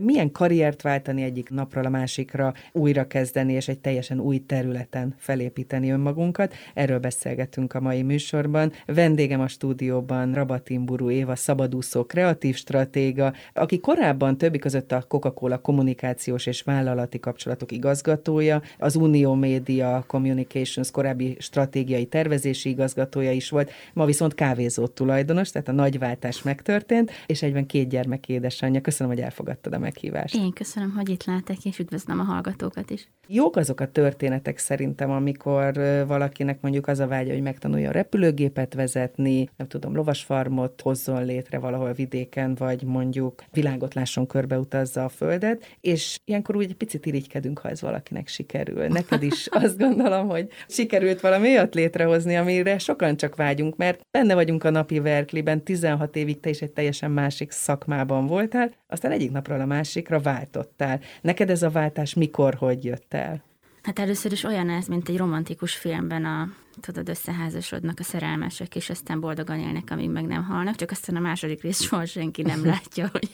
Milyen karriert váltani egyik napról a másikra, újra kezdeni és egy teljesen új területen felépíteni önmagunkat? Erről beszélgetünk a mai műsorban. Vendégem a stúdióban Rabatimburu Éva szabadúszó kreatív stratéga, aki korábban többi között a Coca-Cola kommunikációs és vállalati kapcsolatok igazgatója, az Unió Media Communications korábbi stratégiai tervezési igazgatója is volt, ma viszont kávézó tulajdonos, tehát a nagyváltás megtörtént, és egyben két gyermek édesanyja. Köszönöm, hogy elfogadtad a meghívást. Én köszönöm, hogy itt látok, és üdvözlöm a hallgatókat is. Jók azok a történetek szerintem, amikor valakinek mondjuk az a vágya, hogy megtanulja a repülőgépet vezetni, nem tudom, lovasfarmot hozzon létre valahol vidéken, vagy mondjuk világot lásson körbeutazza a földet, és ilyenkor úgy egy picit irigykedünk, ha ez valakinek sikerül. Neked is azt gondolom, hogy sikerült valami olyat létrehozni, amire sokan csak vágyunk, mert benne vagyunk a napi verkliben, 16 évig te is egy teljesen másik szakmában voltál, aztán egyik napról a másikra váltottál. Neked ez a váltás mikor, hogy jött el? Hát először is olyan ez, mint egy romantikus filmben a tudod, összeházasodnak a szerelmesek, és aztán boldogan élnek, amíg meg nem halnak, csak aztán a második rész soha senki nem látja, hogy,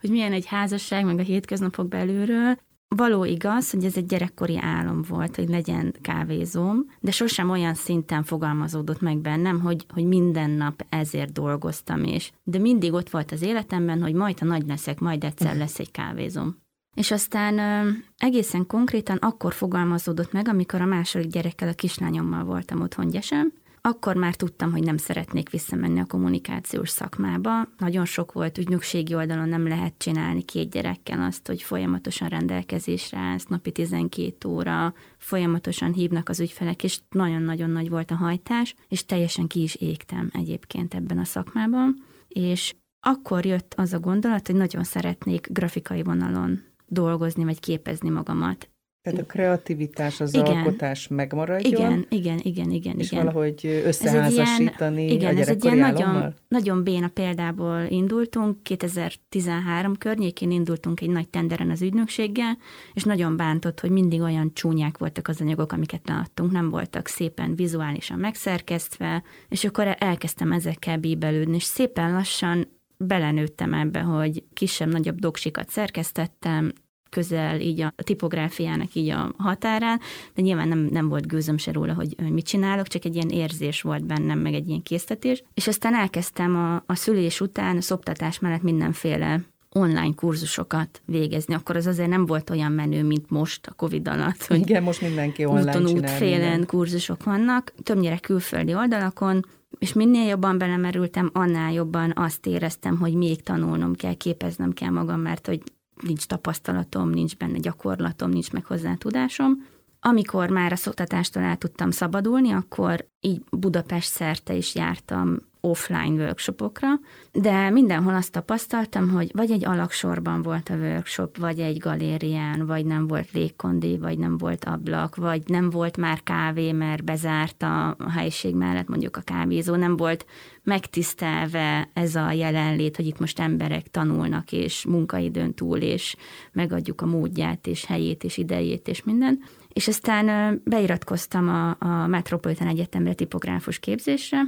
hogy milyen egy házasság, meg a hétköznapok belülről. Való igaz, hogy ez egy gyerekkori álom volt, hogy legyen kávézóm, de sosem olyan szinten fogalmazódott meg bennem, hogy, hogy minden nap ezért dolgoztam, és de mindig ott volt az életemben, hogy majd, ha nagy leszek, majd egyszer lesz egy kávézóm. És aztán ö, egészen konkrétan akkor fogalmazódott meg, amikor a második gyerekkel, a kislányommal voltam otthon gyesem, akkor már tudtam, hogy nem szeretnék visszamenni a kommunikációs szakmába. Nagyon sok volt ügynökségi oldalon, nem lehet csinálni két gyerekkel azt, hogy folyamatosan rendelkezésre állsz, napi 12 óra, folyamatosan hívnak az ügyfelek, és nagyon-nagyon nagy volt a hajtás, és teljesen ki is égtem egyébként ebben a szakmában. És akkor jött az a gondolat, hogy nagyon szeretnék grafikai vonalon dolgozni, vagy képezni magamat. Tehát a kreativitás, az igen. alkotás megmaradjon. Igen, igen, igen, igen. És igen. valahogy összeházasítani ez egy ilyen, igen, a ez egy ilyen nagyon, nagyon béna példából indultunk, 2013 környékén indultunk egy nagy tenderen az ügynökséggel, és nagyon bántott, hogy mindig olyan csúnyák voltak az anyagok, amiket leadtunk, nem voltak szépen vizuálisan megszerkesztve, és akkor elkezdtem ezekkel bíbelődni, és szépen lassan belenőttem ebbe, hogy kisebb-nagyobb doksikat szerkesztettem, közel így a tipográfiának így a határán, de nyilván nem, nem volt gőzöm se róla, hogy, mit csinálok, csak egy ilyen érzés volt bennem, meg egy ilyen késztetés. És aztán elkezdtem a, a szülés után, a szoptatás mellett mindenféle online kurzusokat végezni, akkor az azért nem volt olyan menő, mint most a Covid alatt. Hogy Igen, most mindenki online úton útfélen kurzusok vannak, többnyire külföldi oldalakon, és minél jobban belemerültem, annál jobban azt éreztem, hogy még tanulnom kell, képeznem kell magam, mert hogy nincs tapasztalatom, nincs benne gyakorlatom, nincs meg hozzá tudásom. Amikor már a szoktatástól el tudtam szabadulni, akkor így Budapest szerte is jártam offline workshopokra, de mindenhol azt tapasztaltam, hogy vagy egy alaksorban volt a workshop, vagy egy galérián, vagy nem volt légkondi, vagy nem volt ablak, vagy nem volt már kávé, mert bezárt a helység mellett mondjuk a kávézó, nem volt megtisztelve ez a jelenlét, hogy itt most emberek tanulnak, és munkaidőn túl, és megadjuk a módját, és helyét, és idejét, és minden. És aztán beiratkoztam a, a Metropolitan Egyetemre tipográfus képzésre,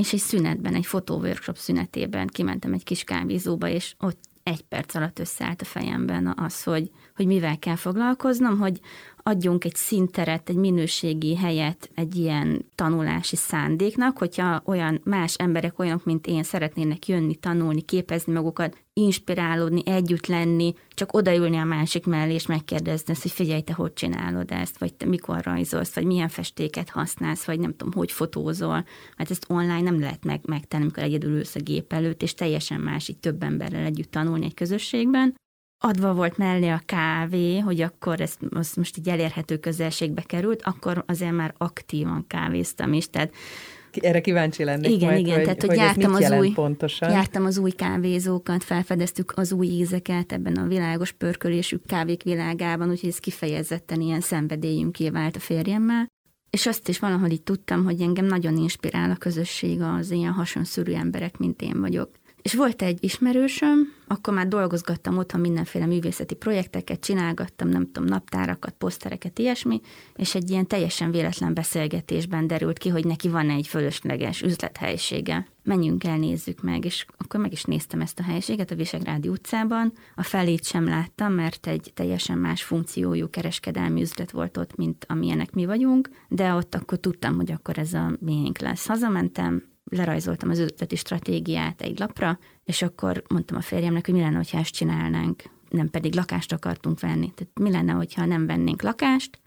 és egy szünetben, egy fotóworkshop szünetében kimentem egy kis kávézóba, és ott egy perc alatt összeállt a fejemben az, hogy, hogy mivel kell foglalkoznom, hogy adjunk egy szinteret, egy minőségi helyet egy ilyen tanulási szándéknak, hogyha olyan más emberek, olyanok, mint én szeretnének jönni, tanulni, képezni magukat, inspirálódni, együtt lenni, csak odaülni a másik mellé, és megkérdezni ezt, hogy figyelj, te hogy csinálod ezt, vagy te mikor rajzolsz, vagy milyen festéket használsz, vagy nem tudom, hogy fotózol. Hát ezt online nem lehet meg, megtenni, amikor egyedül ülsz a gép előtt, és teljesen más így több emberrel együtt tanulni egy közösségben adva volt mellé a kávé, hogy akkor ez most így elérhető közelségbe került, akkor azért már aktívan kávéztam is, tehát erre kíváncsi lennék igen, majd, igen, hogy, tehát, hogy, hogy jártam, az új, pontosan. jártam az új kávézókat, felfedeztük az új ízeket ebben a világos pörkölésű kávék világában, úgyhogy ez kifejezetten ilyen szenvedélyünké vált a férjemmel. És azt is valahol így tudtam, hogy engem nagyon inspirál a közösség az ilyen hasonszörű emberek, mint én vagyok És volt egy ismerősöm, akkor már dolgozgattam otthon mindenféle művészeti projekteket, csinálgattam, nem tudom, naptárakat, posztereket, ilyesmi, és egy ilyen teljesen véletlen beszélgetésben derült ki, hogy neki van egy fölösleges üzlethelyisége. Menjünk el, nézzük meg, és akkor meg is néztem ezt a helyiséget a Visegrádi utcában. A felét sem láttam, mert egy teljesen más funkciójú kereskedelmi üzlet volt ott, mint amilyenek mi vagyunk, de ott akkor tudtam, hogy akkor ez a miénk lesz. Hazamentem, lerajzoltam az üzleti stratégiát egy lapra, és akkor mondtam a férjemnek, hogy mi lenne, ha ezt csinálnánk, nem pedig lakást akartunk venni. Tehát mi lenne, hogyha nem vennénk lakást,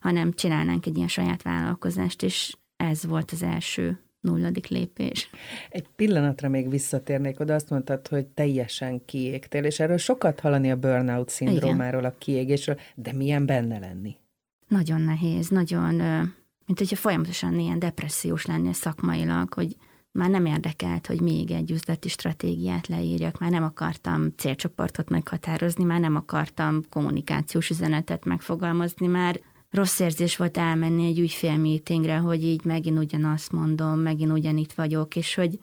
hanem csinálnánk egy ilyen saját vállalkozást, és ez volt az első nulladik lépés. Egy pillanatra még visszatérnék oda, azt mondtad, hogy teljesen kiégtél, és erről sokat hallani a burnout szindrómáról, a kiégésről, de milyen benne lenni? Nagyon nehéz, nagyon mint hogyha folyamatosan ilyen depressziós lennél szakmailag, hogy már nem érdekelt, hogy még egy üzleti stratégiát leírjak, már nem akartam célcsoportot meghatározni, már nem akartam kommunikációs üzenetet megfogalmazni, már rossz érzés volt elmenni egy ügyfélmeetingre, hogy így megint ugyanazt mondom, megint ugyanitt vagyok, és hogy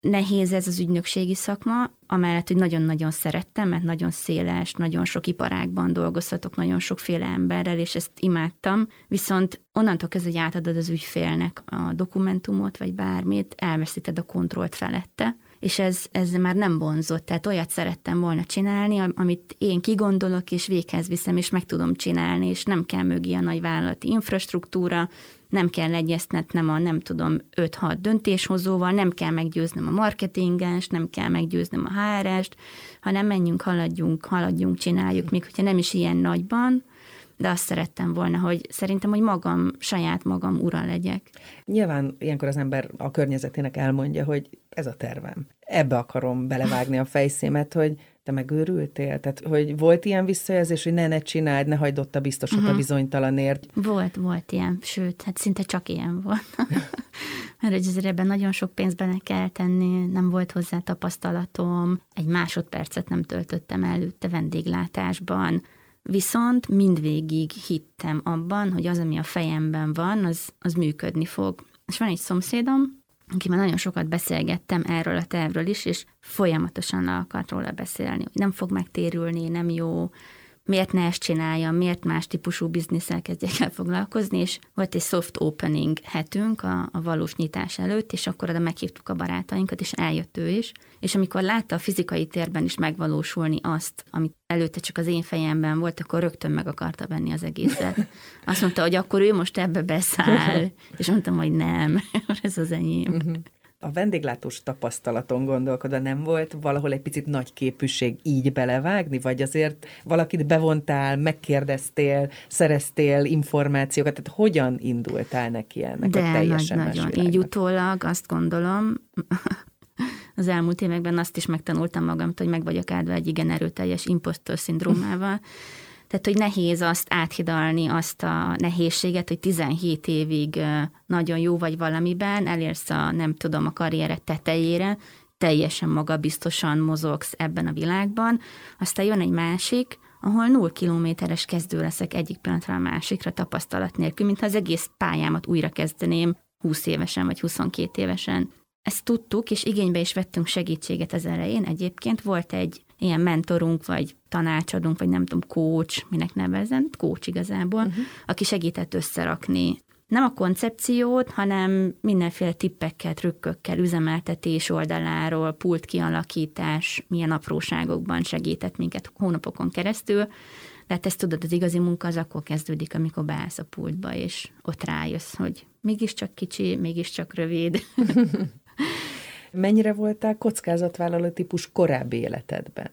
Nehéz ez az ügynökségi szakma, amellett, hogy nagyon-nagyon szerettem, mert nagyon széles, nagyon sok iparágban dolgozhatok, nagyon sokféle emberrel, és ezt imádtam, viszont onnantól kezdve, hogy átadod az ügyfélnek a dokumentumot, vagy bármit, elveszíted a kontrollt felette, és ez, ez már nem vonzott. Tehát olyat szerettem volna csinálni, amit én kigondolok, és véghez viszem, és meg tudom csinálni, és nem kell mögé a nagy vállalati infrastruktúra, nem kell egyeztetnem a nem tudom 5-6 döntéshozóval, nem kell meggyőznöm a marketinges, nem kell meggyőznöm a HR-est, hanem menjünk, haladjunk, haladjunk, csináljuk, még hogyha nem is ilyen nagyban, de azt szerettem volna, hogy szerintem, hogy magam, saját magam ura legyek. Nyilván ilyenkor az ember a környezetének elmondja, hogy ez a tervem. Ebbe akarom belevágni a fejszémet, hogy te megőrültél? Tehát, hogy volt ilyen visszajelzés, hogy ne, ne csináld, ne hagyd ott a biztosat uh-huh. a mhm. bizonytalanért? Volt, volt ilyen, sőt, hát szinte csak ilyen volt. Mert hogy azért ebben nagyon sok pénzt bele kell tenni, nem volt hozzá tapasztalatom, egy másodpercet nem töltöttem előtte vendéglátásban, viszont mindvégig hittem abban, hogy az, ami a fejemben van, az, az működni fog. És van egy szomszédom, akivel nagyon sokat beszélgettem erről a tervről is, és folyamatosan akart róla beszélni, hogy nem fog megtérülni, nem jó, miért ne ezt csináljam, miért más típusú bizniszel kezdjek el foglalkozni, és volt egy soft opening hetünk a, a valós nyitás előtt, és akkor oda meghívtuk a barátainkat, és eljött ő is, és amikor látta a fizikai térben is megvalósulni azt, amit előtte csak az én fejemben volt, akkor rögtön meg akarta venni az egészet. Azt mondta, hogy akkor ő most ebbe beszáll, és mondtam, hogy nem, ez az enyém. A vendéglátós tapasztalaton gondolkodva nem volt valahol egy picit nagy képűség így belevágni, vagy azért valakit bevontál, megkérdeztél, szereztél információkat, tehát hogyan indultál neki ennek De a teljesen nagy, nagyon. Így utólag azt gondolom, az elmúlt években azt is megtanultam magam, hogy meg vagyok áldva egy igen erőteljes impostor szindrómával, tehát, hogy nehéz azt áthidalni, azt a nehézséget, hogy 17 évig nagyon jó vagy valamiben, elérsz a, nem tudom, a karriered tetejére, teljesen magabiztosan mozogsz ebben a világban, aztán jön egy másik, ahol null kilométeres kezdő leszek egyik pillanatra a másikra tapasztalat nélkül, mintha az egész pályámat újra kezdeném 20 évesen vagy 22 évesen. Ezt tudtuk, és igénybe is vettünk segítséget az elején. Egyébként volt egy ilyen mentorunk, vagy tanácsadunk, vagy nem tudom, coach, minek nevezem, coach igazából, uh-huh. aki segített összerakni nem a koncepciót, hanem mindenféle tippekkel, trükkökkel, üzemeltetés oldaláról, pult kialakítás, milyen apróságokban segített minket hónapokon keresztül. De hát ezt tudod, az igazi munka az akkor kezdődik, amikor beállsz a pultba, és ott rájössz, hogy mégiscsak kicsi, mégiscsak rövid. Mennyire voltál kockázatvállaló típus korábbi életedben?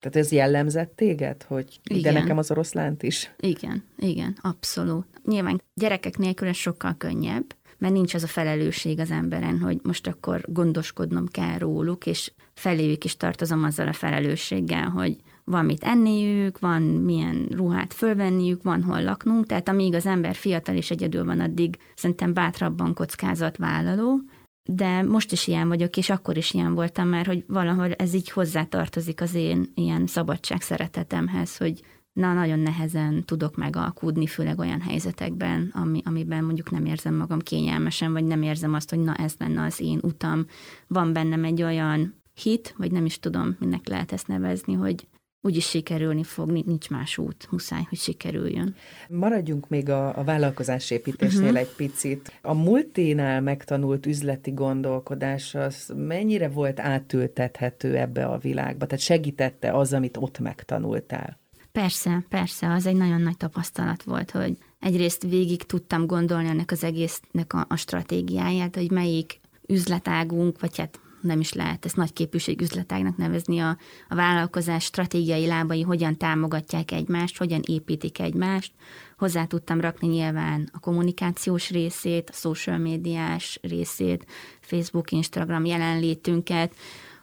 Tehát ez jellemzett téged, hogy igen. ide nekem az oroszlánt is? Igen, igen, abszolút. Nyilván gyerekek nélkül ez sokkal könnyebb, mert nincs az a felelősség az emberen, hogy most akkor gondoskodnom kell róluk, és feléjük is tartozom azzal a felelősséggel, hogy van mit enniük, van milyen ruhát fölvenniük, van hol laknunk, tehát amíg az ember fiatal és egyedül van, addig szerintem bátrabban kockázatvállaló, de most is ilyen vagyok, és akkor is ilyen voltam már, hogy valahol ez így hozzátartozik az én ilyen szabadság szeretetemhez, hogy na, nagyon nehezen tudok megalkudni, főleg olyan helyzetekben, ami, amiben mondjuk nem érzem magam kényelmesen, vagy nem érzem azt, hogy na, ez lenne az én utam. Van bennem egy olyan hit, vagy nem is tudom, minek lehet ezt nevezni, hogy úgyis sikerülni fog, nincs más út, muszáj, hogy sikerüljön. Maradjunk még a, a vállalkozásépítésnél uh-huh. egy picit. A multinál megtanult üzleti gondolkodás az mennyire volt átültethető ebbe a világba? Tehát segítette az, amit ott megtanultál? Persze, persze, az egy nagyon nagy tapasztalat volt, hogy egyrészt végig tudtam gondolni ennek az egésznek a, a stratégiáját, hogy melyik üzletágunk, vagy hát nem is lehet ezt nagy képűség üzletágnak nevezni, a, a vállalkozás stratégiai lábai hogyan támogatják egymást, hogyan építik egymást. Hozzá tudtam rakni nyilván a kommunikációs részét, a social médiás részét, Facebook, Instagram jelenlétünket,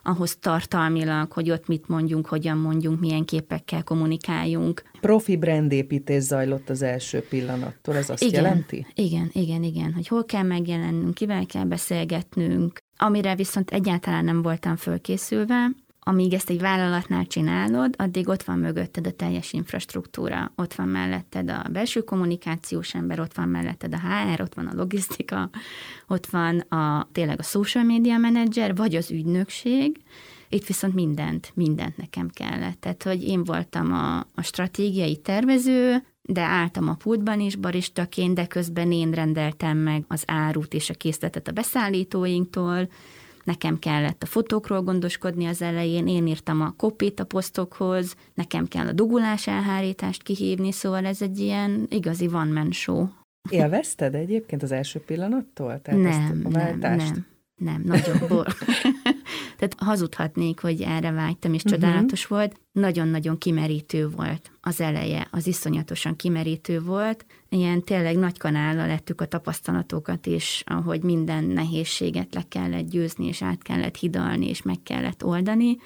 ahhoz tartalmilag, hogy ott mit mondjunk, hogyan mondjunk, milyen képekkel kommunikáljunk. Profi brandépítés zajlott az első pillanattól, ez azt igen, jelenti? Igen, igen, igen, hogy hol kell megjelennünk, kivel kell beszélgetnünk, amire viszont egyáltalán nem voltam fölkészülve, amíg ezt egy vállalatnál csinálod, addig ott van mögötted a teljes infrastruktúra, ott van melletted a belső kommunikációs ember, ott van melletted a HR, ott van a logisztika, ott van a, tényleg a social media manager, vagy az ügynökség, itt viszont mindent, mindent nekem kellett. Tehát, hogy én voltam a, a stratégiai tervező, de álltam a pultban is baristaként, de közben én rendeltem meg az árut és a készletet a beszállítóinktól, nekem kellett a fotókról gondoskodni az elején, én írtam a kopit a posztokhoz, nekem kell a dugulás elhárítást kihívni, szóval ez egy ilyen igazi van man show. Élvezted egyébként az első pillanattól? Tehát nem, a nem, nem, nem, nagyobbból. Tehát hazudhatnék, hogy erre vágytam, és uh-huh. csodálatos volt. Nagyon-nagyon kimerítő volt az eleje, az iszonyatosan kimerítő volt. Ilyen tényleg nagy kanállal lettük a tapasztalatokat, és ahogy minden nehézséget le kellett győzni, és át kellett hidalni, és meg kellett oldani.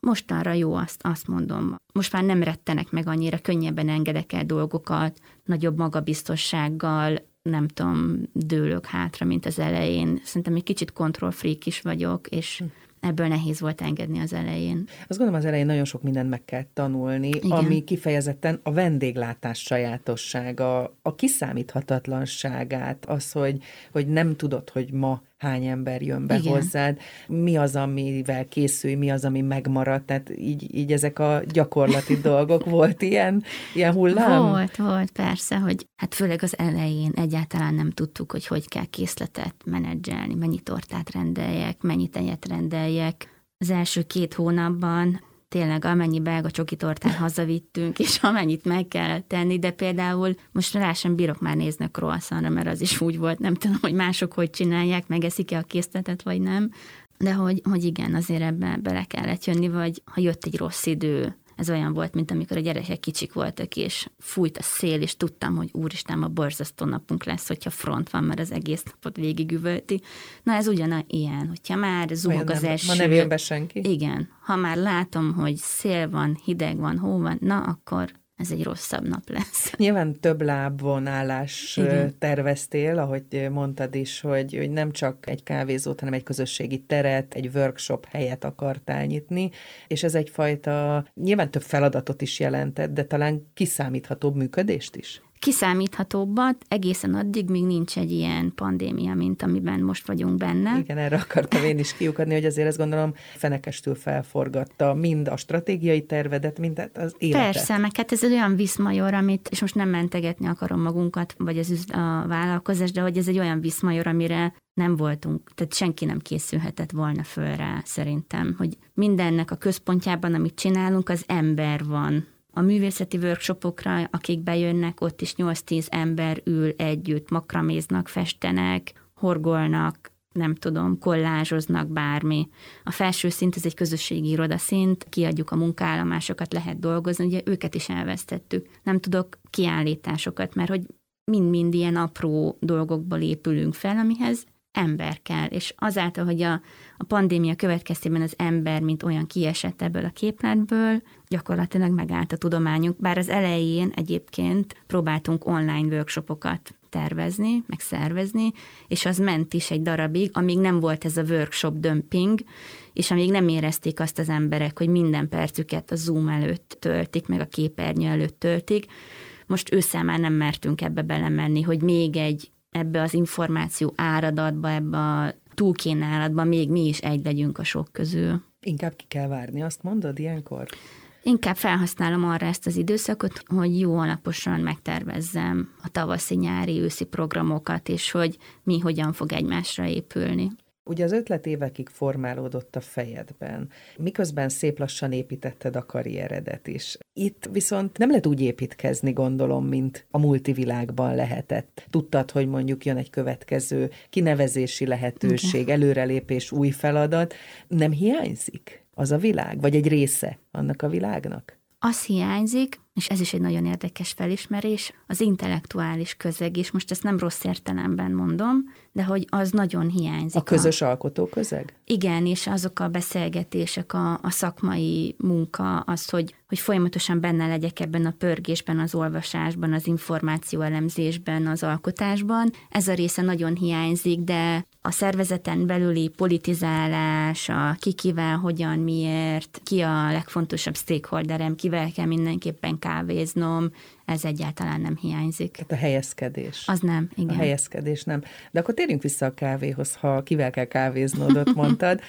Mostanra jó, azt, azt mondom. Most már nem rettenek meg annyira, könnyebben engedek el dolgokat, nagyobb magabiztossággal, nem tudom, dőlök hátra, mint az elején. Szerintem egy kicsit freak is vagyok, és hm ebből nehéz volt engedni az elején. Azt gondolom, az elején nagyon sok mindent meg kell tanulni, Igen. ami kifejezetten a vendéglátás sajátossága, a kiszámíthatatlanságát, az, hogy, hogy nem tudod, hogy ma hány ember jön be Igen. hozzád, mi az, amivel készülj, mi az, ami megmarad, tehát így, így ezek a gyakorlati dolgok. Volt ilyen, ilyen hullám? Volt, volt, persze, hogy hát főleg az elején egyáltalán nem tudtuk, hogy hogy kell készletet menedzselni, mennyi tortát rendeljek, mennyi tejet rendeljek. Az első két hónapban tényleg amennyi belga csokitortát hazavittünk, és amennyit meg kell tenni, de például most rá sem bírok már nézni a croissantra, mert az is úgy volt, nem tudom, hogy mások hogy csinálják, megeszik-e a készletet, vagy nem, de hogy, hogy igen, azért ebbe bele kellett jönni, vagy ha jött egy rossz idő, ez olyan volt, mint amikor a gyerekek kicsik voltak, és fújt a szél, és tudtam, hogy úristen, a borzasztó napunk lesz, hogyha front van, mert az egész napot végigüvölti. Na ez ugyan ilyen, hogyha már zúg az első... Ma nem jön be senki? Igen. Ha már látom, hogy szél van, hideg van, hó van, na akkor ez egy rosszabb nap lesz. Nyilván több lábvonállás Igen. terveztél, ahogy mondtad is, hogy, hogy nem csak egy kávézót, hanem egy közösségi teret, egy workshop helyet akartál nyitni, és ez egyfajta, nyilván több feladatot is jelentett, de talán kiszámíthatóbb működést is? Kiszámíthatóbbat egészen addig, míg nincs egy ilyen pandémia, mint amiben most vagyunk benne. Igen, erre akartam én is kiukadni, hogy azért ezt gondolom fenekestül felforgatta mind a stratégiai tervedet, mind az életet. Persze, meg hát ez egy olyan viszmajor, amit, és most nem mentegetni akarom magunkat, vagy az a vállalkozás, de hogy ez egy olyan viszmajor, amire nem voltunk, tehát senki nem készülhetett volna föl rá szerintem, hogy mindennek a központjában, amit csinálunk, az ember van a művészeti workshopokra, akik bejönnek, ott is 8-10 ember ül együtt, makraméznak, festenek, horgolnak, nem tudom, kollázsoznak, bármi. A felső szint, ez egy közösségi irodaszint, kiadjuk a munkállomásokat, lehet dolgozni, ugye őket is elvesztettük. Nem tudok kiállításokat, mert hogy mind-mind ilyen apró dolgokból épülünk fel, amihez ember kell, és azáltal, hogy a, a pandémia következtében az ember, mint olyan kiesett ebből a képletből, gyakorlatilag megállt a tudományunk, bár az elején egyébként próbáltunk online workshopokat tervezni, meg szervezni, és az ment is egy darabig, amíg nem volt ez a workshop dömping, és amíg nem érezték azt az emberek, hogy minden percüket a Zoom előtt töltik, meg a képernyő előtt töltik, most ősszel már nem mertünk ebbe belemenni, hogy még egy ebbe az információ áradatba, ebbe a túlkínálatba még mi is egy legyünk a sok közül. Inkább ki kell várni, azt mondod ilyenkor? Inkább felhasználom arra ezt az időszakot, hogy jó alaposan megtervezzem a tavaszi-nyári őszi programokat, és hogy mi hogyan fog egymásra épülni. Ugye az ötlet évekig formálódott a fejedben, miközben szép lassan építetted a karrieredet is. Itt viszont nem lehet úgy építkezni, gondolom, mint a multivilágban lehetett. Tudtad, hogy mondjuk jön egy következő kinevezési lehetőség, előrelépés, új feladat. Nem hiányzik az a világ, vagy egy része annak a világnak? Az hiányzik, és ez is egy nagyon érdekes felismerés, az intellektuális közeg, és most ezt nem rossz értelemben mondom, de hogy az nagyon hiányzik. A közös a... alkotó közeg? Igen, és azok a beszélgetések, a, a szakmai munka, az, hogy, hogy folyamatosan benne legyek ebben a pörgésben, az olvasásban, az információelemzésben, az alkotásban. Ez a része nagyon hiányzik, de a szervezeten belüli politizálás, a ki kivel, hogyan, miért, ki a legfontosabb stakeholderem, kivel kell mindenképpen kávéznom, ez egyáltalán nem hiányzik. Tehát a helyezkedés. Az nem, igen. A helyezkedés nem. De akkor térjünk vissza a kávéhoz, ha kivel kell kávéznod, ott mondtad.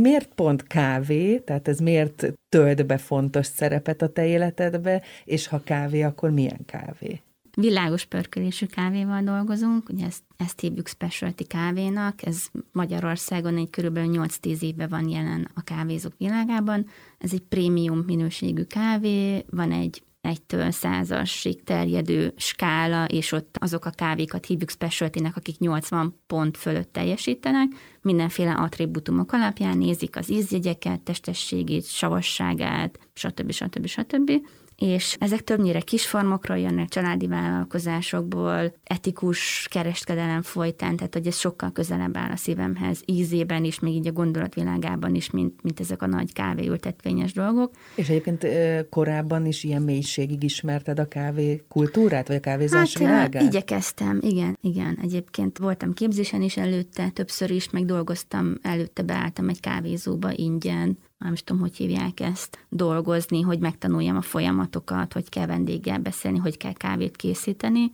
Miért pont kávé? Tehát ez miért tölt be fontos szerepet a te életedbe, és ha kávé, akkor milyen kávé? Világos pörkölésű kávéval dolgozunk, ugye ezt, ezt hívjuk specialty kávénak, ez Magyarországon egy körülbelül 8-10 éve van jelen a kávézók világában. Ez egy prémium minőségű kávé, van egy egytől százasig terjedő skála, és ott azok a kávékat hívjuk specialty-nek, akik 80 pont fölött teljesítenek. Mindenféle attribútumok alapján nézik az ízjegyeket, testességét, savasságát, stb. stb. stb. stb és ezek többnyire kisformokról jönnek, családi vállalkozásokból, etikus kereskedelem folytán, tehát hogy ez sokkal közelebb áll a szívemhez, ízében is, még így a gondolatvilágában is, mint, mint ezek a nagy kávéültetvényes dolgok. És egyébként korábban is ilyen mélységig ismerted a kávé kultúrát, vagy a kávézás hát, világát? igyekeztem, igen, igen. Egyébként voltam képzésen is előtte, többször is, meg dolgoztam, előtte beálltam egy kávézóba ingyen, nem is tudom, hogy hívják ezt, dolgozni, hogy megtanuljam a folyamatokat, hogy kell vendéggel beszélni, hogy kell kávét készíteni.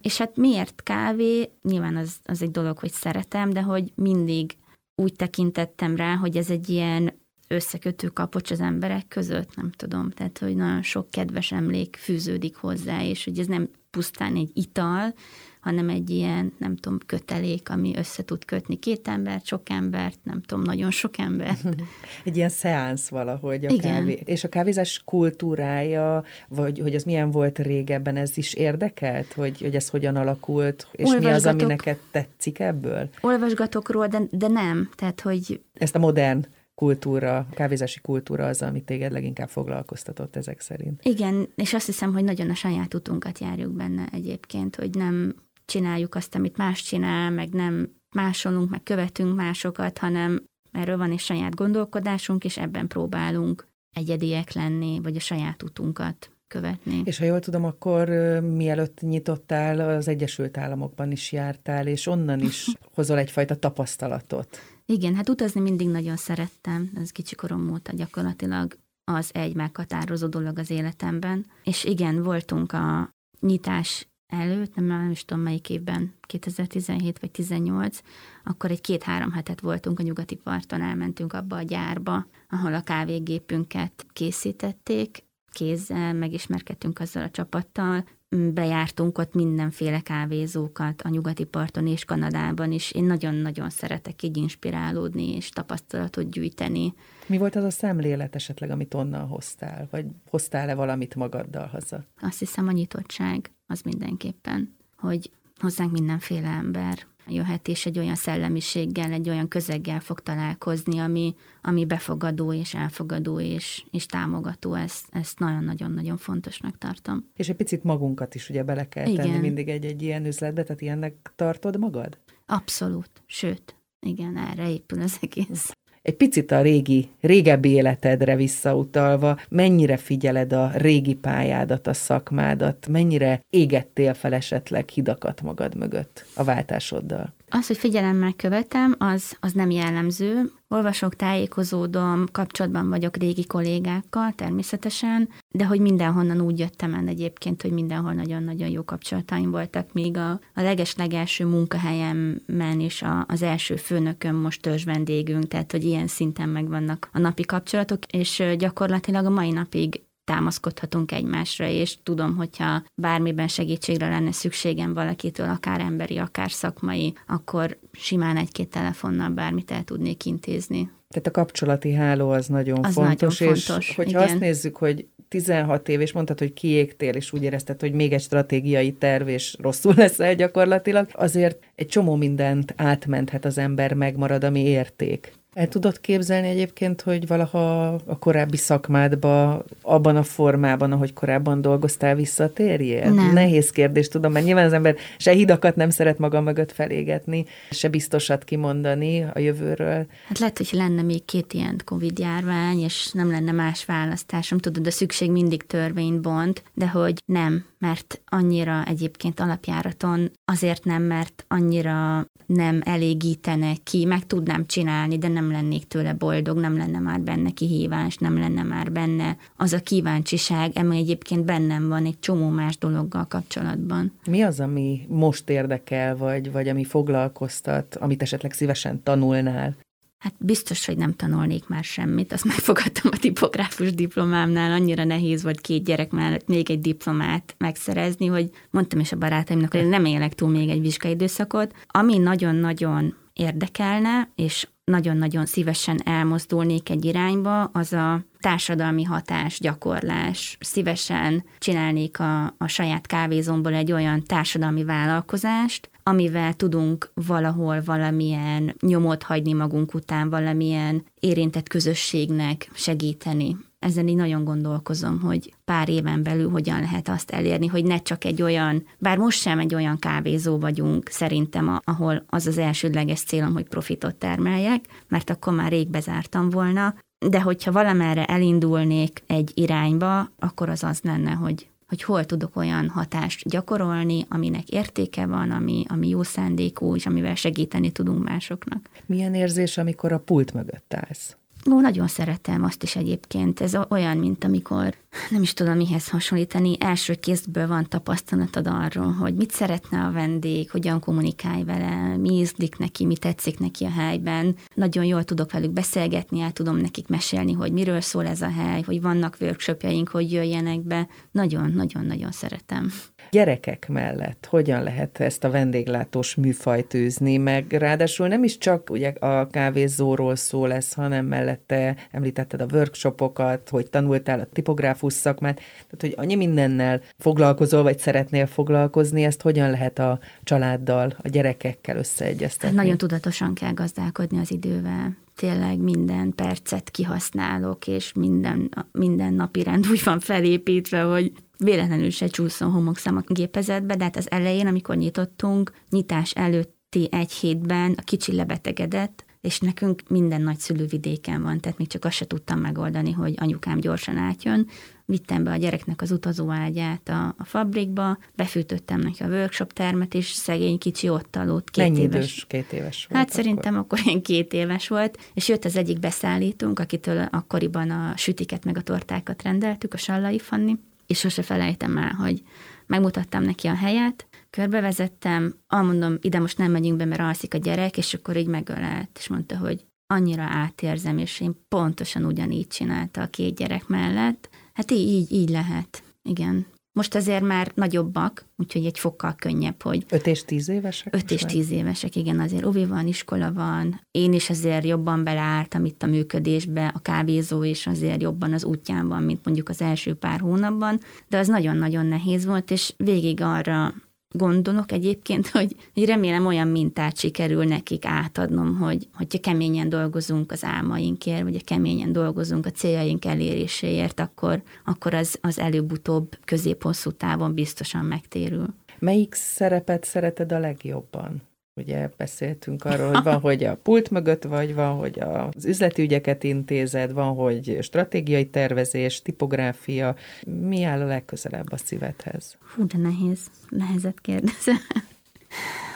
És hát miért kávé? Nyilván az, az egy dolog, hogy szeretem, de hogy mindig úgy tekintettem rá, hogy ez egy ilyen összekötő kapocs az emberek között, nem tudom, tehát hogy nagyon sok kedves emlék fűződik hozzá, és hogy ez nem pusztán egy ital, hanem egy ilyen, nem tudom, kötelék, ami össze tud kötni két embert, sok embert, nem tudom, nagyon sok embert. Egy ilyen szeánsz valahogy a Igen. kávé. És a kávézás kultúrája, vagy hogy az milyen volt régebben, ez is érdekelt, hogy, hogy ez hogyan alakult, és mi az, ami neked tetszik ebből? Olvasgatok róla, de, de nem. Tehát, hogy... Ezt a modern kultúra, kávézási kultúra az, amit téged leginkább foglalkoztatott ezek szerint. Igen, és azt hiszem, hogy nagyon a saját utunkat járjuk benne egyébként, hogy nem csináljuk azt, amit más csinál, meg nem másolunk, meg követünk másokat, hanem erről van egy saját gondolkodásunk, és ebben próbálunk egyediek lenni, vagy a saját utunkat követni. És ha jól tudom, akkor mielőtt nyitottál, az Egyesült Államokban is jártál, és onnan is hozol egyfajta tapasztalatot. Igen, hát utazni mindig nagyon szerettem, ez kicsi korom óta gyakorlatilag az egy meghatározó dolog az életemben. És igen, voltunk a nyitás előtt, nem, nem is tudom melyik évben, 2017 vagy 18, akkor egy két-három hetet voltunk a nyugati parton, elmentünk abba a gyárba, ahol a kávégépünket készítették, kézzel, megismerkedtünk azzal a csapattal, bejártunk ott mindenféle kávézókat a nyugati parton és Kanadában is. Én nagyon-nagyon szeretek így inspirálódni és tapasztalatot gyűjteni. Mi volt az a szemlélet esetleg, amit onnan hoztál? Vagy hoztál-e valamit magaddal haza? Azt hiszem a nyitottság az mindenképpen, hogy hozzánk mindenféle ember jöhet, és egy olyan szellemiséggel, egy olyan közeggel fog találkozni, ami, ami befogadó és elfogadó és, és támogató. Ezt, ezt nagyon-nagyon-nagyon fontosnak tartom. És egy picit magunkat is ugye bele kell igen. tenni mindig egy-egy ilyen üzletbe, tehát ilyennek tartod magad? Abszolút, sőt, igen, erre épül az egész egy picit a régi, régebbi életedre visszautalva, mennyire figyeled a régi pályádat, a szakmádat, mennyire égettél fel esetleg hidakat magad mögött a váltásoddal? Az, hogy figyelemmel követem, az, az nem jellemző. Olvasok, tájékozódom, kapcsolatban vagyok régi kollégákkal természetesen, de hogy mindenhonnan úgy jöttem el egyébként, hogy mindenhol nagyon-nagyon jó kapcsolataim voltak, még a, a leges-legelső munkahelyemen is a, az első főnököm most törzs vendégünk, tehát hogy ilyen szinten megvannak a napi kapcsolatok, és gyakorlatilag a mai napig támaszkodhatunk egymásra, és tudom, hogyha bármiben segítségre lenne szükségem valakitől, akár emberi, akár szakmai, akkor simán egy-két telefonnal bármit el tudnék intézni. Tehát a kapcsolati háló az nagyon az fontos, nagyon és fontos, hogyha igen. azt nézzük, hogy 16 év, és mondtad, hogy kiégtél, és úgy érezted, hogy még egy stratégiai terv, és rosszul leszel gyakorlatilag, azért egy csomó mindent átmenthet az ember, megmarad, ami érték. El tudod képzelni egyébként, hogy valaha a korábbi szakmádba, abban a formában, ahogy korábban dolgoztál, visszatérjél? Nem. Nehéz kérdés, tudom, mert nyilván az ember se hidakat nem szeret maga mögött felégetni, se biztosat kimondani a jövőről. Hát lehet, hogy lenne még két ilyen Covid járvány, és nem lenne más választásom, tudod, a szükség mindig törvényt bont, de hogy nem, mert annyira egyébként alapjáraton azért nem, mert annyira nem elégítene ki, meg tudnám csinálni, de nem lennék tőle boldog, nem lenne már benne kihívás, nem lenne már benne az a kíváncsiság, ami egyébként bennem van egy csomó más dologgal kapcsolatban. Mi az, ami most érdekel, vagy, vagy ami foglalkoztat, amit esetleg szívesen tanulnál? Hát biztos, hogy nem tanulnék már semmit, azt megfogadtam a tipográfus diplomámnál, annyira nehéz volt két gyerek mellett még egy diplomát megszerezni, hogy mondtam is a barátaimnak, hogy nem élek túl még egy vizsgai időszakot. Ami nagyon-nagyon érdekelne, és nagyon-nagyon szívesen elmozdulnék egy irányba, az a társadalmi hatás, gyakorlás. Szívesen csinálnék a, a saját kávézomból egy olyan társadalmi vállalkozást, amivel tudunk valahol valamilyen nyomot hagyni magunk után, valamilyen érintett közösségnek segíteni. Ezen így nagyon gondolkozom, hogy pár éven belül hogyan lehet azt elérni, hogy ne csak egy olyan, bár most sem egy olyan kávézó vagyunk szerintem, ahol az az elsődleges célom, hogy profitot termeljek, mert akkor már rég bezártam volna, de hogyha valamerre elindulnék egy irányba, akkor az az lenne, hogy hogy hol tudok olyan hatást gyakorolni, aminek értéke van, ami, ami jó szándékú, és amivel segíteni tudunk másoknak. Milyen érzés, amikor a pult mögött állsz? Ó, nagyon szeretem azt is egyébként. Ez olyan, mint amikor, nem is tudom mihez hasonlítani, első kézből van tapasztalatod arról, hogy mit szeretne a vendég, hogyan kommunikálj vele, mi ízlik neki, mi tetszik neki a helyben. Nagyon jól tudok velük beszélgetni, el tudom nekik mesélni, hogy miről szól ez a hely, hogy vannak workshopjaink, hogy jöjjenek be. Nagyon-nagyon-nagyon szeretem. Gyerekek mellett hogyan lehet ezt a vendéglátós műfajt űzni, meg ráadásul nem is csak ugye a kávézóról szól ez, hanem mellette említetted a workshopokat, hogy tanultál a tipográfus szakmát, tehát hogy annyi mindennel foglalkozol, vagy szeretnél foglalkozni, ezt hogyan lehet a családdal, a gyerekekkel összeegyeztetni? Hát nagyon tudatosan kell gazdálkodni az idővel tényleg minden percet kihasználok, és minden, minden napi rend úgy van felépítve, hogy véletlenül se csúszom homokszám a gépezetbe, de hát az elején, amikor nyitottunk, nyitás előtti egy hétben a kicsi lebetegedett, és nekünk minden nagy szülővidéken van, tehát még csak azt se tudtam megoldani, hogy anyukám gyorsan átjön. Vittem be a gyereknek az utazóágyát a, a fabrikba, befűtöttem neki a workshop termet, és szegény kicsi ott aludt. Két Mennyi éves. idős? Két éves volt Hát akkor. szerintem akkor én két éves volt, és jött az egyik beszállítónk, akitől akkoriban a sütiket meg a tortákat rendeltük, a Sallai Fanni, és sose felejtem el, hogy megmutattam neki a helyet, körbevezettem, mondom, ide most nem megyünk be, mert alszik a gyerek, és akkor így megölelt, és mondta, hogy annyira átérzem, és én pontosan ugyanígy csinálta a két gyerek mellett. Hát így, így, így lehet, igen. Most azért már nagyobbak, úgyhogy egy fokkal könnyebb, hogy... 5 és 10 évesek? 5 és 10 évesek, igen, azért ovi van, iskola van. Én is azért jobban beleálltam itt a működésbe, a kávézó is azért jobban az útján van, mint mondjuk az első pár hónapban, de az nagyon-nagyon nehéz volt, és végig arra gondolok egyébként, hogy, hogy remélem olyan mintát sikerül nekik átadnom, hogy hogyha keményen dolgozunk az álmainkért, vagy keményen dolgozunk a céljaink eléréséért, akkor, akkor az, az előbb-utóbb közép-hosszú távon biztosan megtérül. Melyik szerepet szereted a legjobban? Ugye beszéltünk arról, hogy van, hogy a pult mögött vagy, van, hogy az üzleti ügyeket intézed, van, hogy stratégiai tervezés, tipográfia. Mi áll a legközelebb a szívedhez? Hú, de nehéz. Nehezet kérdezel.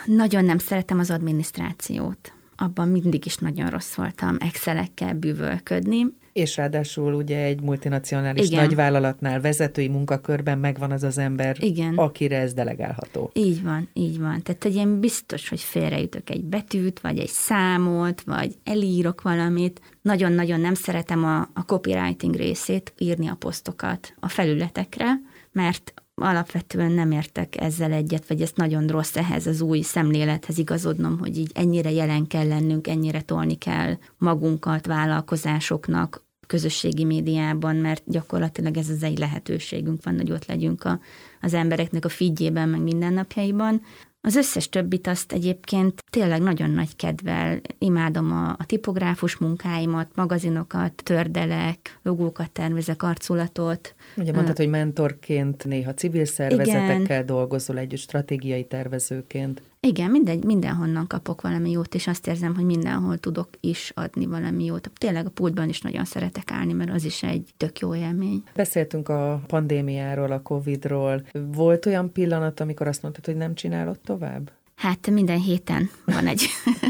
nagyon nem szeretem az adminisztrációt. Abban mindig is nagyon rossz voltam Excelekkel bűvölködni. És ráadásul ugye egy multinacionális Igen. nagyvállalatnál vezetői munkakörben megvan az az ember, Igen. akire ez delegálható. Így van, így van. Tehát hogy én biztos, hogy félreütök egy betűt, vagy egy számot, vagy elírok valamit. Nagyon-nagyon nem szeretem a, a copywriting részét, írni a posztokat a felületekre, mert alapvetően nem értek ezzel egyet, vagy ezt nagyon rossz ehhez az új szemlélethez igazodnom, hogy így ennyire jelen kell lennünk, ennyire tolni kell magunkat vállalkozásoknak, közösségi médiában, mert gyakorlatilag ez az egy lehetőségünk van, hogy ott legyünk a, az embereknek a figyében, meg mindennapjaiban. Az összes többit azt egyébként tényleg nagyon nagy kedvel imádom a, a tipográfus munkáimat, magazinokat, tördelek, logókat tervezek, arculatot. Ugye mondtad, hogy mentorként néha civil szervezetekkel Igen. dolgozol együtt, stratégiai tervezőként. Igen, mindegy, mindenhonnan kapok valami jót, és azt érzem, hogy mindenhol tudok is adni valami jót. Tényleg a pultban is nagyon szeretek állni, mert az is egy tök jó élmény. Beszéltünk a pandémiáról, a Covidról. Volt olyan pillanat, amikor azt mondtad, hogy nem csinálod tovább? Hát minden héten van egy.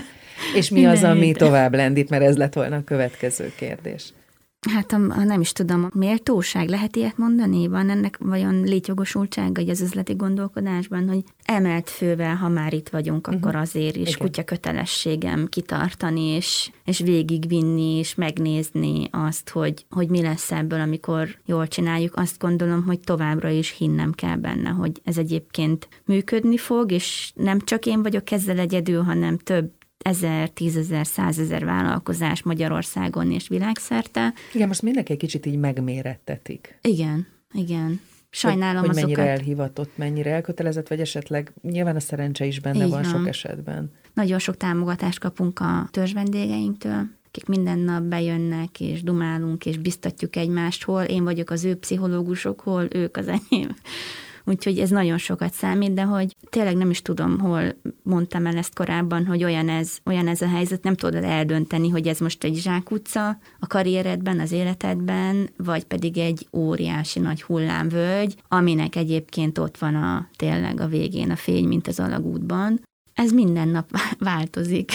és mi minden az, ami héten. tovább lendít, mert ez lett volna a következő kérdés. Hát a, a, nem is tudom, méltóság, lehet ilyet mondani? Van ennek vajon létjogosultsága az üzleti gondolkodásban, hogy emelt fővel, ha már itt vagyunk, akkor uh-huh. azért is Igen. kutya kötelességem kitartani, és, és végigvinni, és megnézni azt, hogy, hogy mi lesz ebből, amikor jól csináljuk. Azt gondolom, hogy továbbra is hinnem kell benne, hogy ez egyébként működni fog, és nem csak én vagyok ezzel egyedül, hanem több ezer, tízezer, százezer vállalkozás Magyarországon és világszerte. Igen, most mindenki egy kicsit így megmérettetik. Igen, igen. Sajnálom hogy, hogy azokat. mennyire elhivatott, mennyire elkötelezett, vagy esetleg nyilván a szerencse is benne Így van, van sok esetben. Nagyon sok támogatást kapunk a törzsvendégeinktől, akik minden nap bejönnek, és dumálunk, és biztatjuk egymást, hol én vagyok az ő pszichológusok, hol ők az enyém úgyhogy ez nagyon sokat számít, de hogy tényleg nem is tudom, hol mondtam el ezt korábban, hogy olyan ez, olyan ez a helyzet, nem tudod eldönteni, hogy ez most egy zsákutca a karrieredben, az életedben, vagy pedig egy óriási nagy hullámvölgy, aminek egyébként ott van a tényleg a végén a fény, mint az alagútban. Ez minden nap változik.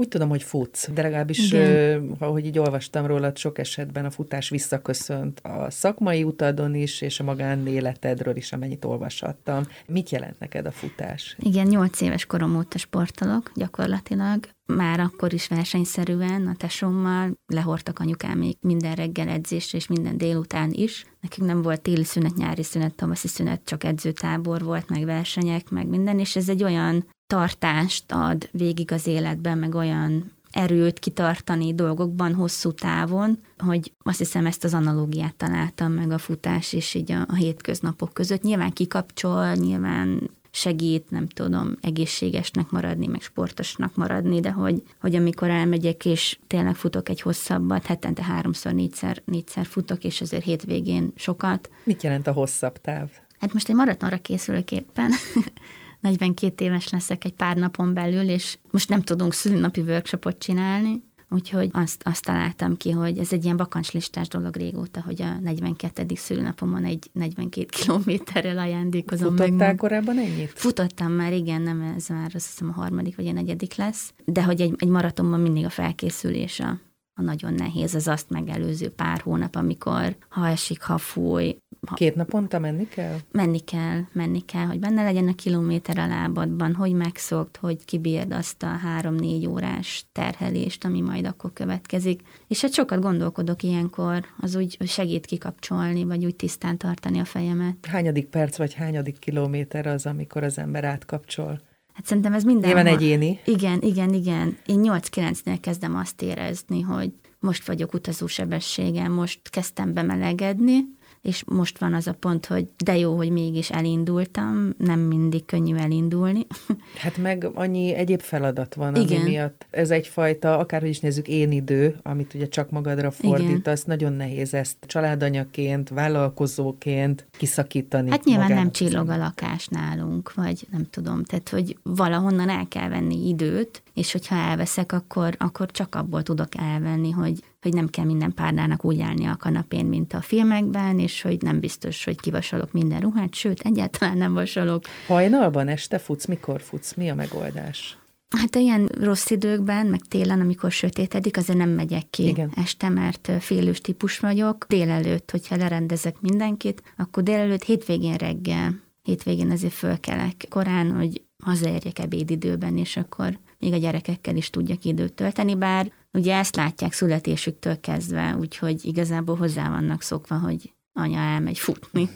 Úgy tudom, hogy futsz, de legalábbis, Igen. ahogy így olvastam rólad, sok esetben a futás visszaköszönt a szakmai utadon is, és a magánéletedről is, amennyit olvashattam. Mit jelent neked a futás? Igen, nyolc éves korom óta sportolok gyakorlatilag. Már akkor is versenyszerűen a tesómmal lehortak anyukám még minden reggel edzésre, és minden délután is. Nekünk nem volt téli szünet, nyári szünet, tavaszi szünet, csak edzőtábor volt, meg versenyek, meg minden, és ez egy olyan tartást ad végig az életben, meg olyan erőt kitartani dolgokban hosszú távon, hogy azt hiszem ezt az analógiát találtam meg a futás és így a, a hétköznapok között. Nyilván kikapcsol, nyilván segít, nem tudom, egészségesnek maradni, meg sportosnak maradni, de hogy, hogy amikor elmegyek, és tényleg futok egy hosszabbat, hetente háromszor, négyszer, négyszer futok, és azért hétvégén sokat. Mit jelent a hosszabb táv? Hát most egy maratonra készülök éppen, 42 éves leszek egy pár napon belül, és most nem tudunk szülinapi workshopot csinálni, Úgyhogy azt, azt találtam ki, hogy ez egy ilyen bakancslistás dolog régóta, hogy a 42. szülnapomon egy 42 kilométerrel ajándékozom Futottál meg. korábban ennyit? Futottam már, igen, nem ez már azt hiszem a harmadik vagy a negyedik lesz, de hogy egy, egy maratonban mindig a felkészülés a, a nagyon nehéz, az azt megelőző pár hónap, amikor ha esik, ha fúj. Két naponta menni kell? Menni kell, menni kell, hogy benne legyen a kilométer a lábadban, hogy megszokt, hogy kibírd azt a három-négy órás terhelést, ami majd akkor következik. És hát sokat gondolkodok ilyenkor, az úgy segít kikapcsolni, vagy úgy tisztán tartani a fejemet. Hányadik perc, vagy hányadik kilométer az, amikor az ember átkapcsol? Hát szerintem ez minden. Nyilván egyéni. Igen, igen, igen. Én 8-9-nél kezdem azt érezni, hogy most vagyok utazósebességen, most kezdtem bemelegedni, és most van az a pont, hogy de jó, hogy mégis elindultam, nem mindig könnyű elindulni. Hát meg annyi egyéb feladat van, Igen. ami miatt ez egyfajta, akárhogy is nézzük, én idő, amit ugye csak magadra fordítasz, Igen. nagyon nehéz ezt családanyaként, vállalkozóként kiszakítani. Hát nyilván nem csillog a lakás nálunk, vagy nem tudom, tehát hogy valahonnan el kell venni időt, és hogyha elveszek, akkor, akkor csak abból tudok elvenni, hogy hogy nem kell minden párnának úgy állni a kanapén, mint a filmekben, és hogy nem biztos, hogy kivasalok minden ruhát, sőt, egyáltalán nem vasalok. Hajnalban, este futsz, mikor futsz? Mi a megoldás? Hát ilyen rossz időkben, meg télen, amikor sötétedik, azért nem megyek ki Igen. este, mert félős típus vagyok. Délelőtt, hogyha lerendezek mindenkit, akkor délelőtt hétvégén reggel, hétvégén azért fölkelek korán, hogy hazaérjek ebédidőben, és akkor még a gyerekekkel is tudjak időt tölteni, bár ugye ezt látják születésüktől kezdve, úgyhogy igazából hozzá vannak szokva, hogy anya elmegy futni.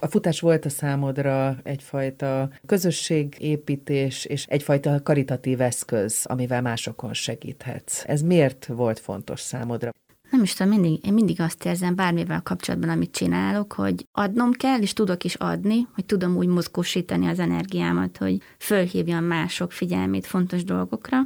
A futás volt a számodra egyfajta közösségépítés és egyfajta karitatív eszköz, amivel másokon segíthetsz. Ez miért volt fontos számodra? Nem is tudom, mindig, én mindig azt érzem bármivel kapcsolatban, amit csinálok, hogy adnom kell, és tudok is adni, hogy tudom úgy mozgósítani az energiámat, hogy fölhívjam mások figyelmét fontos dolgokra.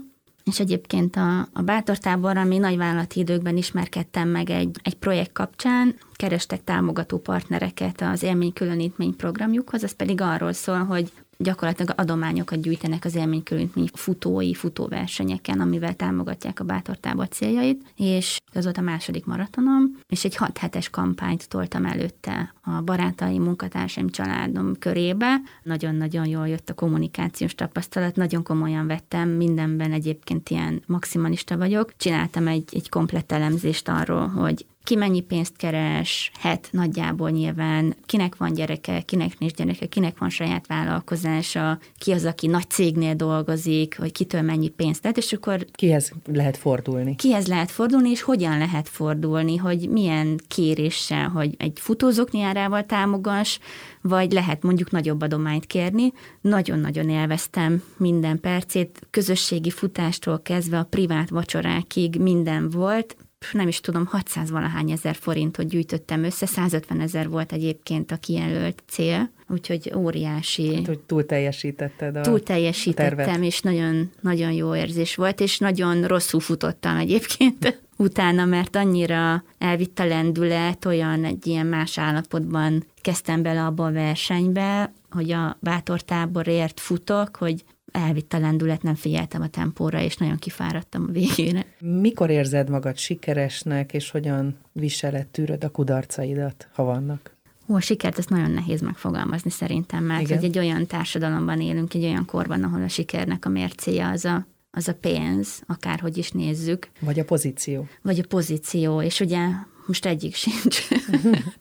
És egyébként a, a bátortáborral még nagyvállalati időkben ismerkedtem meg egy, egy projekt kapcsán, kerestek támogató partnereket az élménykülönítmény programjukhoz, ez pedig arról szól, hogy gyakorlatilag adományokat gyűjtenek az élménykülönítmény futói, futóversenyeken, amivel támogatják a bátortábor céljait, és ez volt a második maratonom, és egy hat hetes kampányt toltam előtte a barátaim, munkatársaim, családom körébe. Nagyon-nagyon jól jött a kommunikációs tapasztalat, nagyon komolyan vettem, mindenben egyébként ilyen maximalista vagyok. Csináltam egy, egy komplett elemzést arról, hogy ki mennyi pénzt keres, het nagyjából nyilván, kinek van gyereke, kinek nincs gyereke, kinek van saját vállalkozása, ki az, aki nagy cégnél dolgozik, vagy kitől mennyi pénzt tett, és akkor... Kihez lehet fordulni? Kihez lehet fordulni, és hogyan lehet fordulni, hogy milyen kéréssel, hogy egy futózókniárával támogass, vagy lehet mondjuk nagyobb adományt kérni. Nagyon-nagyon élveztem minden percét, közösségi futástól kezdve a privát vacsorákig minden volt, nem is tudom, 600 valahány ezer forintot gyűjtöttem össze, 150 ezer volt egyébként a kijelölt cél, úgyhogy óriási. Hát, hogy túl teljesítetted a Túl teljesítettem, tervet. és nagyon, nagyon jó érzés volt, és nagyon rosszul futottam egyébként utána, mert annyira elvitt a lendület, olyan egy ilyen más állapotban kezdtem bele abba a versenybe, hogy a bátortáborért futok, hogy elvitt a lendület, nem figyeltem a tempóra, és nagyon kifáradtam a végére. Mikor érzed magad sikeresnek, és hogyan viseled, tűröd a kudarcaidat, ha vannak? Ó, a sikert ezt nagyon nehéz megfogalmazni szerintem, mert Igen. hogy egy olyan társadalomban élünk, egy olyan korban, ahol a sikernek a mércéje az a, az a pénz, akárhogy is nézzük. Vagy a pozíció. Vagy a pozíció, és ugye most egyik sincs.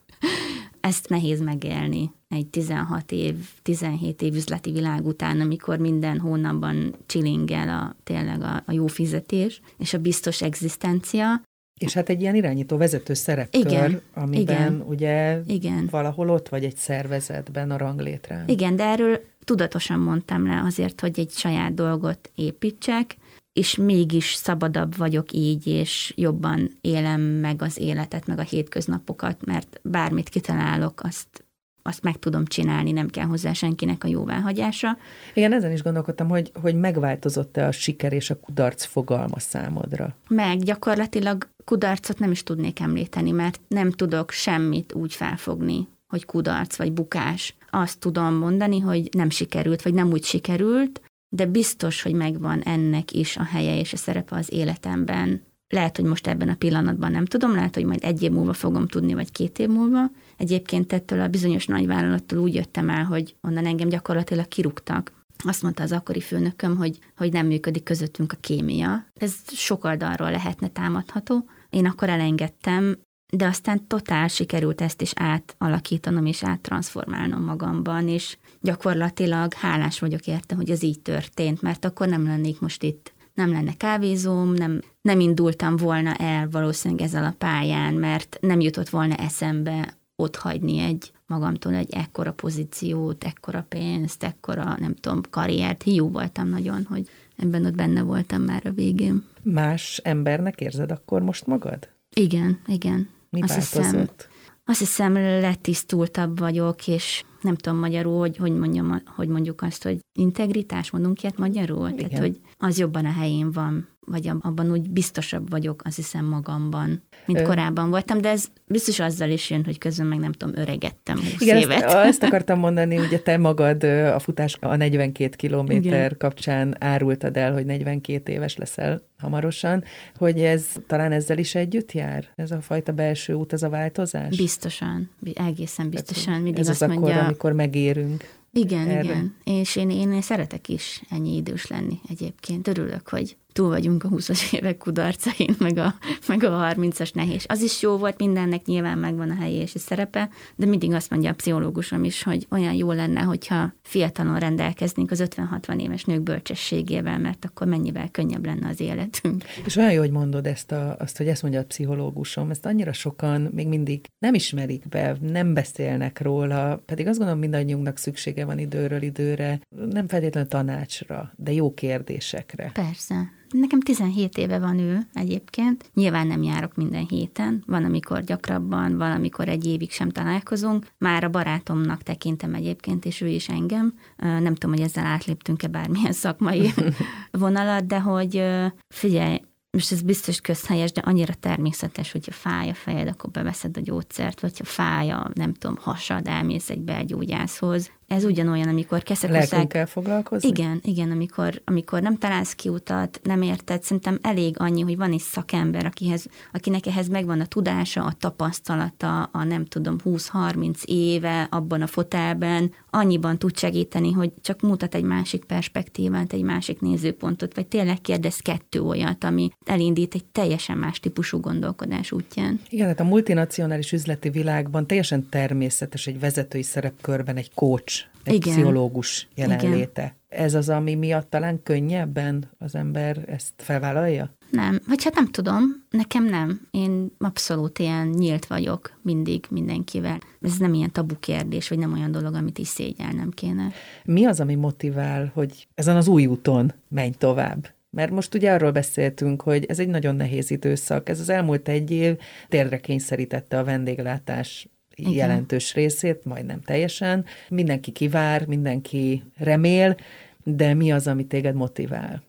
Ezt nehéz megélni egy 16 év, 17 év üzleti világ után, amikor minden hónapban csilingel a, tényleg a, a jó fizetés és a biztos egzisztencia. És hát egy ilyen irányító vezető szerepkör, igen, amiben igen, ugye igen. valahol ott vagy egy szervezetben a ranglétrán. Igen, de erről tudatosan mondtam le azért, hogy egy saját dolgot építsek, és mégis szabadabb vagyok így, és jobban élem meg az életet, meg a hétköznapokat, mert bármit kitalálok, azt azt meg tudom csinálni, nem kell hozzá senkinek a jóváhagyása. Igen, ezen is gondolkodtam, hogy, hogy megváltozott-e a siker és a kudarc fogalma számodra? Meg gyakorlatilag kudarcot nem is tudnék említeni, mert nem tudok semmit úgy felfogni, hogy kudarc vagy bukás. Azt tudom mondani, hogy nem sikerült, vagy nem úgy sikerült, de biztos, hogy megvan ennek is a helye és a szerepe az életemben. Lehet, hogy most ebben a pillanatban nem tudom, lehet, hogy majd egy év múlva fogom tudni, vagy két év múlva. Egyébként ettől a bizonyos nagyvállalattól úgy jöttem el, hogy onnan engem gyakorlatilag kirúgtak. Azt mondta az akkori főnököm, hogy, hogy nem működik közöttünk a kémia. Ez sok oldalról lehetne támadható. Én akkor elengedtem, de aztán totál sikerült ezt is átalakítanom és áttransformálnom magamban, és gyakorlatilag hálás vagyok érte, hogy ez így történt, mert akkor nem lennék most itt nem lenne kávézóm, nem, nem indultam volna el valószínűleg ezzel a pályán, mert nem jutott volna eszembe ott hagyni egy magamtól egy ekkora pozíciót, ekkora pénzt, ekkora, nem tudom, karriert. Hiú voltam nagyon, hogy ebben ott benne voltam már a végén. Más embernek érzed akkor most magad? Igen, igen. Mi azt változott? Hiszem, azt hiszem, letisztultabb vagyok, és nem tudom magyarul, hogy, hogy, mondjam, hogy mondjuk azt, hogy integritás, mondunk ilyet magyarul? Igen. Tehát, hogy az jobban a helyén van. vagy abban úgy biztosabb vagyok, azt hiszem magamban, mint Ö... korábban voltam, de ez biztos azzal is jön, hogy közben meg nem tudom, öregettem 20 Igen, évet. Ezt, ezt akartam mondani, ugye te magad a futás a 42 kilométer kapcsán árultad el, hogy 42 éves leszel hamarosan, hogy ez talán ezzel is együtt jár? Ez a fajta belső út, ez a változás? Biztosan, egészen biztosan. Mindig ez azt az mondja, akkor, amikor megérünk. Igen, erre. igen. És én, én szeretek is ennyi idős lenni egyébként. Örülök, hogy túl vagyunk a 20-as évek kudarcain, meg a, meg a 30-as nehéz. Az is jó volt, mindennek nyilván megvan a helye és a szerepe, de mindig azt mondja a pszichológusom is, hogy olyan jó lenne, hogyha fiatalon rendelkeznénk az 50-60 éves nők bölcsességével, mert akkor mennyivel könnyebb lenne az életünk. És olyan jó, hogy mondod ezt, a, azt, hogy ezt mondja a pszichológusom, ezt annyira sokan még mindig nem ismerik be, nem beszélnek róla, pedig azt gondolom mindannyiunknak szüksége van időről időre, nem feltétlenül tanácsra, de jó kérdésekre. Persze. Nekem 17 éve van ő egyébként. Nyilván nem járok minden héten, van, amikor gyakrabban, van, amikor egy évig sem találkozunk. Már a barátomnak tekintem egyébként, és ő is engem. Nem tudom, hogy ezzel átléptünk-e bármilyen szakmai vonalat, de hogy figyelj, most ez biztos közhelyes, de annyira természetes, hogyha fáj a fejed, akkor beveszed a gyógyszert, vagy ha fáj a, nem tudom, hasad, elmész egy belgyógyászhoz. Ez ugyanolyan, amikor keszekoszág... kell foglalkozni? Igen, igen, amikor, amikor nem találsz kiutat, nem érted, szerintem elég annyi, hogy van egy szakember, akihez, akinek ehhez megvan a tudása, a tapasztalata, a nem tudom, 20-30 éve abban a fotelben, annyiban tud segíteni, hogy csak mutat egy másik perspektívát, egy másik nézőpontot, vagy tényleg kérdez kettő olyat, ami elindít egy teljesen más típusú gondolkodás útján. Igen, hát a multinacionális üzleti világban teljesen természetes egy vezetői szerepkörben egy coach egy Igen. pszichológus jelenléte. Igen. Ez az, ami miatt talán könnyebben az ember ezt felvállalja? Nem, vagy hát nem tudom, nekem nem. Én abszolút ilyen nyílt vagyok mindig mindenkivel. Ez nem ilyen tabu kérdés, vagy nem olyan dolog, amit is szégyelnem kéne. Mi az, ami motivál, hogy ezen az új úton menj tovább? Mert most ugye arról beszéltünk, hogy ez egy nagyon nehéz időszak. Ez az elmúlt egy év térdre kényszerítette a vendéglátás igen. jelentős részét, majdnem teljesen. Mindenki kivár, mindenki remél, de mi az, ami téged motivál?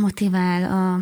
Motivál a,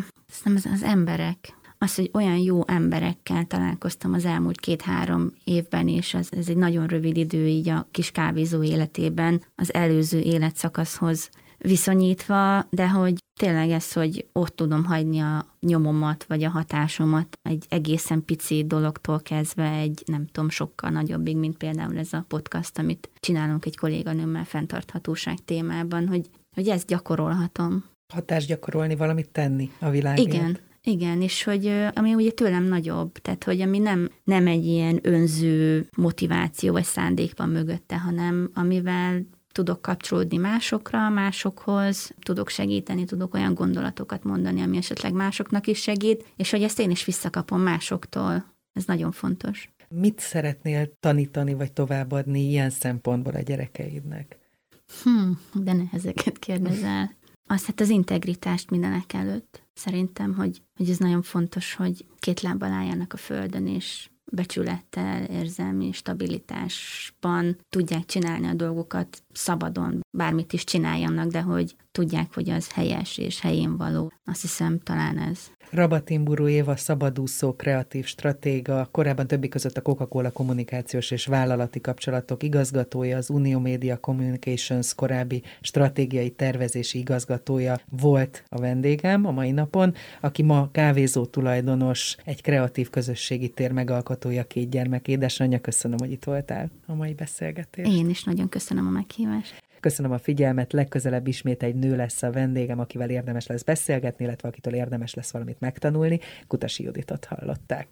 az, az emberek. Az, hogy olyan jó emberekkel találkoztam az elmúlt két-három évben, és ez, ez egy nagyon rövid idő így a kis kávézó életében az előző életszakaszhoz viszonyítva, de hogy tényleg ez, hogy ott tudom hagyni a nyomomat, vagy a hatásomat egy egészen pici dologtól kezdve egy, nem tudom, sokkal nagyobbig, mint például ez a podcast, amit csinálunk egy kolléganőmmel fenntarthatóság témában, hogy, hogy ezt gyakorolhatom. Hatást gyakorolni, valamit tenni a világért. Igen, igen, és hogy ami ugye tőlem nagyobb, tehát hogy ami nem, nem egy ilyen önző motiváció vagy szándék van mögötte, hanem amivel tudok kapcsolódni másokra, másokhoz, tudok segíteni, tudok olyan gondolatokat mondani, ami esetleg másoknak is segít, és hogy ezt én is visszakapom másoktól. Ez nagyon fontos. Mit szeretnél tanítani vagy továbbadni ilyen szempontból a gyerekeidnek? Hm, de nehezeket kérdezel. Azt hát az integritást mindenek előtt. Szerintem, hogy, hogy ez nagyon fontos, hogy két lábbal álljanak a földön, és becsülettel, érzelmi stabilitásban tudják csinálni a dolgokat szabadon, bármit is csináljanak, de hogy tudják, hogy az helyes és helyén való. Azt hiszem, talán ez. Rabatimburú Éva szabadúszó kreatív stratéga, korábban többi között a Coca-Cola kommunikációs és vállalati kapcsolatok igazgatója, az Unió Media Communications korábbi stratégiai tervezési igazgatója volt a vendégem a mai napon, aki ma kávézó tulajdonos, egy kreatív közösségi tér megalkotója, két gyermek édesanyja. Köszönöm, hogy itt voltál a mai beszélgetés. Én is nagyon köszönöm a meghívást. Köszönöm a figyelmet, legközelebb ismét egy nő lesz a vendégem, akivel érdemes lesz beszélgetni, illetve akitől érdemes lesz valamit megtanulni. Kutasi Juditot hallották.